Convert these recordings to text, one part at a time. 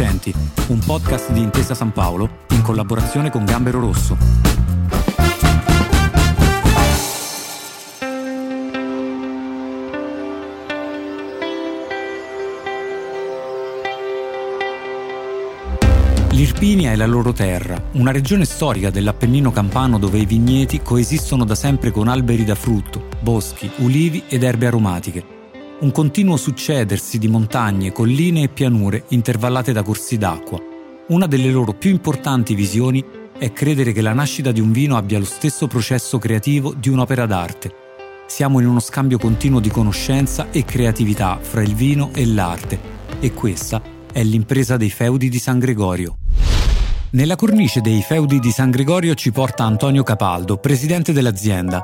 Innocenti, un podcast di Intesa San Paolo in collaborazione con Gambero Rosso. L'Irpinia è la loro terra, una regione storica dell'Appennino campano dove i vigneti coesistono da sempre con alberi da frutto, boschi, ulivi ed erbe aromatiche un continuo succedersi di montagne, colline e pianure intervallate da corsi d'acqua. Una delle loro più importanti visioni è credere che la nascita di un vino abbia lo stesso processo creativo di un'opera d'arte. Siamo in uno scambio continuo di conoscenza e creatività fra il vino e l'arte e questa è l'impresa dei feudi di San Gregorio. Nella cornice dei feudi di San Gregorio ci porta Antonio Capaldo, presidente dell'azienda.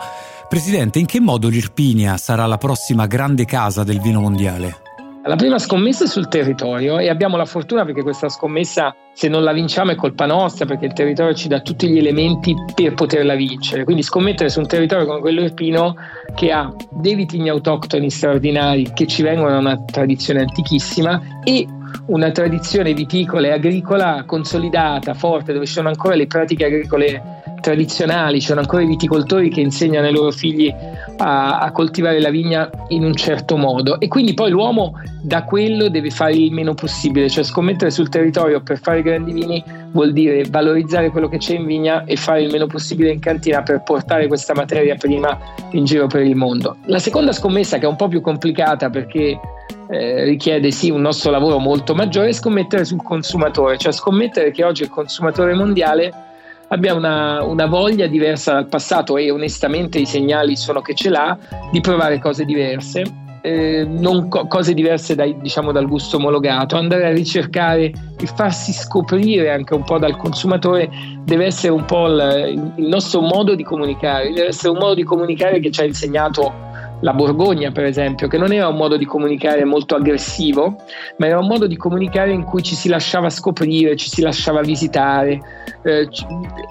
Presidente, in che modo l'Irpinia sarà la prossima grande casa del vino mondiale? La prima scommessa è sul territorio e abbiamo la fortuna perché questa scommessa, se non la vinciamo, è colpa nostra perché il territorio ci dà tutti gli elementi per poterla vincere. Quindi scommettere su un territorio come quello irpino che ha dei vitigni autoctoni straordinari che ci vengono da una tradizione antichissima e una tradizione viticola e agricola consolidata, forte, dove ci sono ancora le pratiche agricole tradizionali, ci sono ancora i viticoltori che insegnano ai loro figli a, a, coltivare la vigna in un certo modo e quindi poi l'uomo da quello deve fare il meno possibile, cioè scommettere sul territorio per fare grandi vini vuol dire valorizzare quello che c'è in vigna e fare il meno possibile in cantina per portare questa materia prima in giro per il mondo. La seconda scommessa che è un po' più complicata perché eh, richiede sì un nostro lavoro molto maggiore, scommettere sul consumatore, cioè scommettere che oggi il consumatore mondiale abbia una, una, voglia diversa dal passato e onestamente i segnali sono che ce l'ha di provare cose diverse, eh, co- cose diverse dai, diciamo, dal gusto omologato, andare a ricercare e farsi scoprire anche un po' dal consumatore deve essere un po' il, il nostro modo di comunicare, deve essere un modo di comunicare che ci ha insegnato la Borgogna, per esempio, che non era un modo di comunicare molto aggressivo, ma era un modo di comunicare in cui ci si lasciava scoprire, ci si lasciava visitare eh,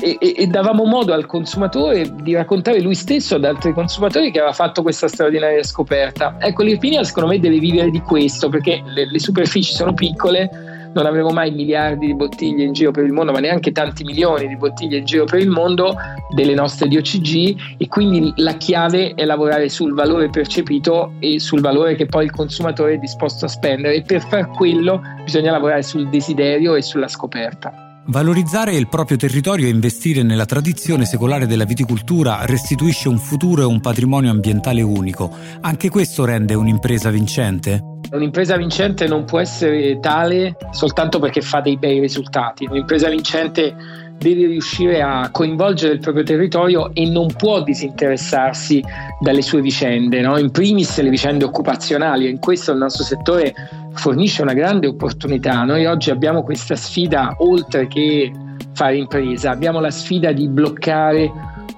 e, e, davamo modo al consumatore di raccontare lui stesso ad altri consumatori che aveva fatto questa straordinaria scoperta. Ecco, l'Irpinia secondo me deve vivere di questo perché le, le superfici sono piccole non avevo mai miliardi di bottiglie in giro per il mondo, ma neanche tanti milioni di bottiglie in giro per il mondo delle nostre DOCG e quindi la chiave è lavorare sul valore percepito e sul valore che poi il consumatore è disposto a spendere e per far quello bisogna lavorare sul desiderio e sulla scoperta. Valorizzare il proprio territorio e investire nella tradizione secolare della viticoltura restituisce un futuro e un patrimonio ambientale unico. Anche questo rende un'impresa vincente? Un'impresa vincente non può essere tale soltanto perché fa dei bei risultati. Un'impresa vincente deve riuscire a coinvolgere il proprio territorio e non può disinteressarsi dalle sue vicende, no? in primis le vicende occupazionali. In questo il nostro settore fornisce una grande opportunità. Noi oggi abbiamo questa sfida oltre che fare impresa, abbiamo la sfida di bloccare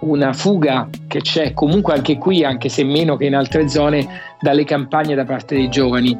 una fuga che c'è comunque anche qui, anche se meno che in altre zone, dalle campagne da parte dei giovani.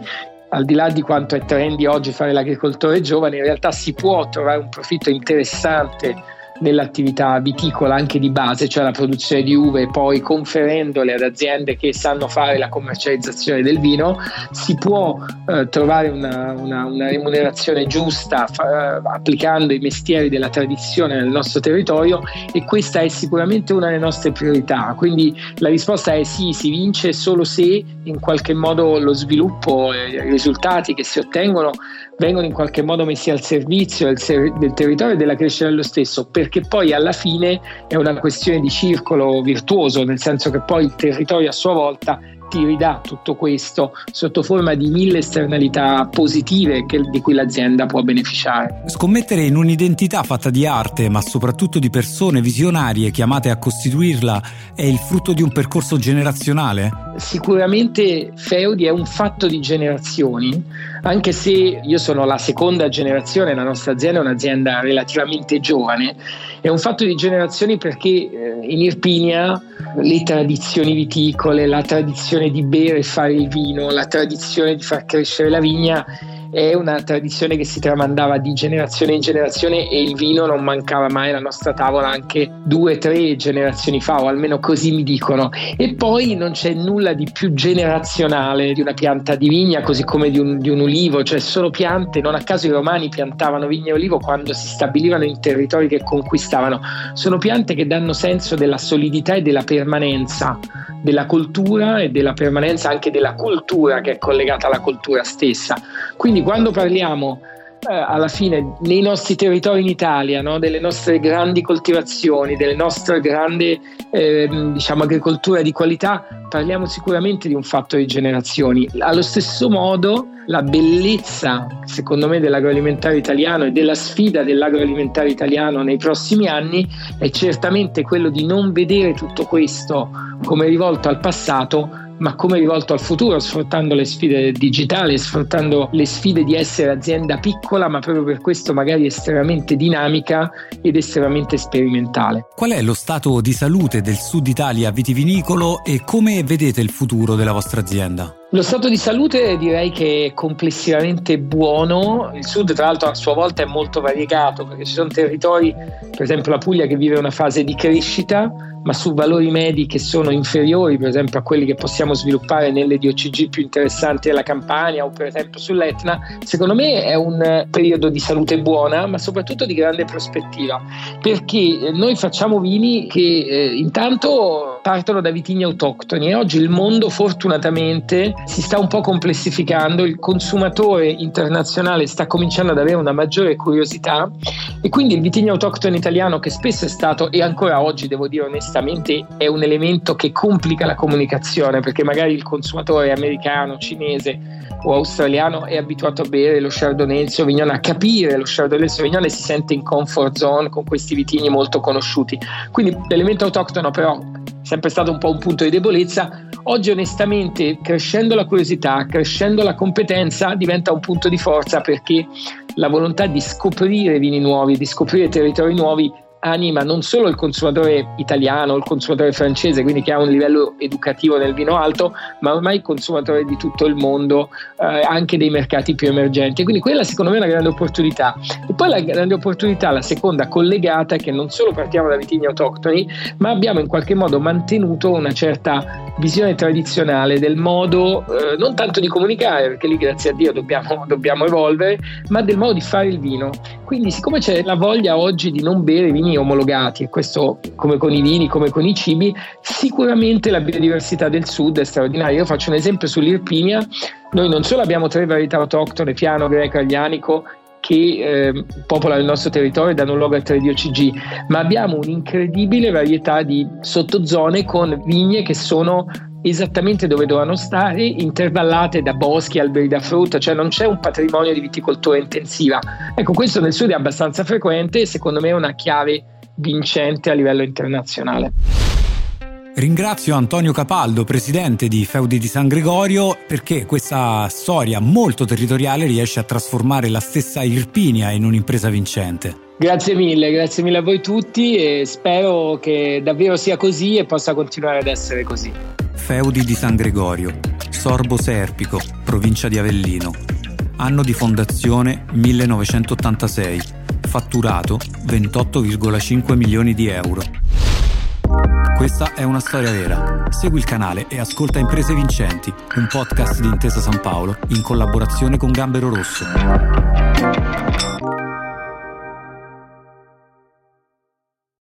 Al di là di quanto è trendy oggi fare l'agricoltore giovane, in realtà si può trovare un profitto interessante nell'attività viticola anche di base, cioè la produzione di uve, poi conferendole ad aziende che sanno fare la commercializzazione del vino, si può eh, trovare una, una, una, remunerazione giusta fa, applicando i mestieri della tradizione nel nostro territorio e questa è sicuramente una delle nostre priorità. Quindi la risposta è sì, si vince solo se in qualche modo lo sviluppo e i risultati che si ottengono vengono in qualche modo messi al servizio del, del territorio e della crescita dello stesso, perché poi alla fine è una questione di circolo virtuoso, nel senso che poi il territorio a sua volta ti ridà tutto questo sotto forma di mille esternalità positive che, di cui l'azienda può beneficiare. Scommettere in un'identità fatta di arte, ma soprattutto di persone visionarie chiamate a costituirla, è il frutto di un percorso generazionale? Sicuramente Feudi è un fatto di generazioni, anche se io sono la seconda generazione, la nostra azienda è un'azienda relativamente giovane, è un fatto di generazioni perché eh, in Irpinia le tradizioni viticole, la tradizione di bere e fare il vino, la tradizione di far crescere la vigna è una tradizione che si tramandava di generazione in generazione e il vino non mancava mai alla nostra tavola anche due, tre generazioni fa, o almeno così mi dicono. E poi non c'è nulla di più generazionale di una pianta di vigna, così come di un, di un ulivo, cioè sono piante, non a caso i romani piantavano vigna e olivo quando si stabilivano in territori che conquistavano, sono piante che danno senso della solidità e della permanenza della cultura e della permanenza anche della cultura che è collegata alla cultura stessa. Quindi quando parliamo eh, alla fine nei nostri territori in Italia, no? delle nostre grandi coltivazioni, delle nostre grandi eh, diciamo, agricoltura di qualità, parliamo sicuramente di un fatto di generazioni. Allo stesso modo la bellezza, secondo me, dell'agroalimentare italiano e della sfida dell'agroalimentare italiano nei prossimi anni è certamente quello di non vedere tutto questo come rivolto al passato, ma come rivolto al futuro, sfruttando le sfide digitali, sfruttando le sfide di essere azienda piccola, ma proprio per questo magari estremamente dinamica ed estremamente sperimentale. Qual è lo stato di salute del Sud Italia vitivinicolo e come vedete il futuro della vostra azienda? Lo stato di salute direi che è complessivamente buono, il sud tra l'altro a sua volta è molto variegato perché ci sono territori, per esempio la Puglia che vive una fase di crescita, ma su valori medi che sono inferiori per esempio a quelli che possiamo sviluppare nelle DOCG più interessanti della Campania o per esempio sull'Etna, secondo me è un periodo di salute buona ma soprattutto di grande prospettiva perché noi facciamo vini che eh, intanto partono da vitigni autoctoni e oggi il mondo fortunatamente si sta un po' complessificando, il consumatore internazionale sta cominciando ad avere una maggiore curiosità e quindi il vitigno autoctono italiano che spesso è stato e ancora oggi devo dire onestamente è un elemento che complica la comunicazione perché magari il consumatore americano, cinese o australiano è abituato a bere lo Chardonnay il Sauvignon, a capire lo Chardonnay il Sauvignon e si sente in comfort zone con questi vitigni molto conosciuti. Quindi l'elemento autoctono però sempre stato un po' un punto di debolezza. Oggi onestamente crescendo la curiosità, crescendo la competenza diventa un punto di forza perché la volontà di scoprire vini nuovi, di scoprire territori nuovi anima non solo il consumatore italiano il consumatore francese, quindi che ha un livello educativo nel vino alto, ma ormai il consumatore di tutto il mondo, eh, anche dei mercati più emergenti. Quindi quella secondo me è una grande opportunità. E poi la grande opportunità, la seconda collegata, è che non solo partiamo da vitigni autoctoni, ma abbiamo in qualche modo mantenuto una certa visione tradizionale del modo eh, non tanto di comunicare, perché lì grazie a Dio dobbiamo, dobbiamo evolvere, ma del modo di fare il vino. Quindi siccome c'è la voglia oggi di non bere vini omologati e questo come con i vini, come con i cibi, sicuramente la biodiversità del sud è straordinaria. Io faccio un esempio sull'Irpinia, noi non solo abbiamo tre varietà autoctone, piano, greco, aglianico, che eh, popolano il nostro territorio e danno luogo a 3 DOCG, ma abbiamo un'incredibile varietà di sottozone con vigne che sono esattamente dove dovevano stare, intervallate da boschi, alberi da frutta, cioè non c'è un patrimonio di viticoltura intensiva. Ecco, questo nel sud è abbastanza frequente e secondo me è una chiave vincente a livello internazionale. Ringrazio Antonio Capaldo, presidente di Feudi di San Gregorio, perché questa storia molto territoriale riesce a trasformare la stessa Irpinia in un'impresa vincente. Grazie mille, grazie mille a voi tutti e spero che davvero sia così e possa continuare ad essere così. Feudi di San Gregorio, Sorbo Serpico, provincia di Avellino. Anno di fondazione 1986. Fatturato 28,5 milioni di euro. Questa è una storia vera. Segui il canale e ascolta Imprese Vincenti, un podcast di Intesa San Paolo in collaborazione con Gambero Rosso.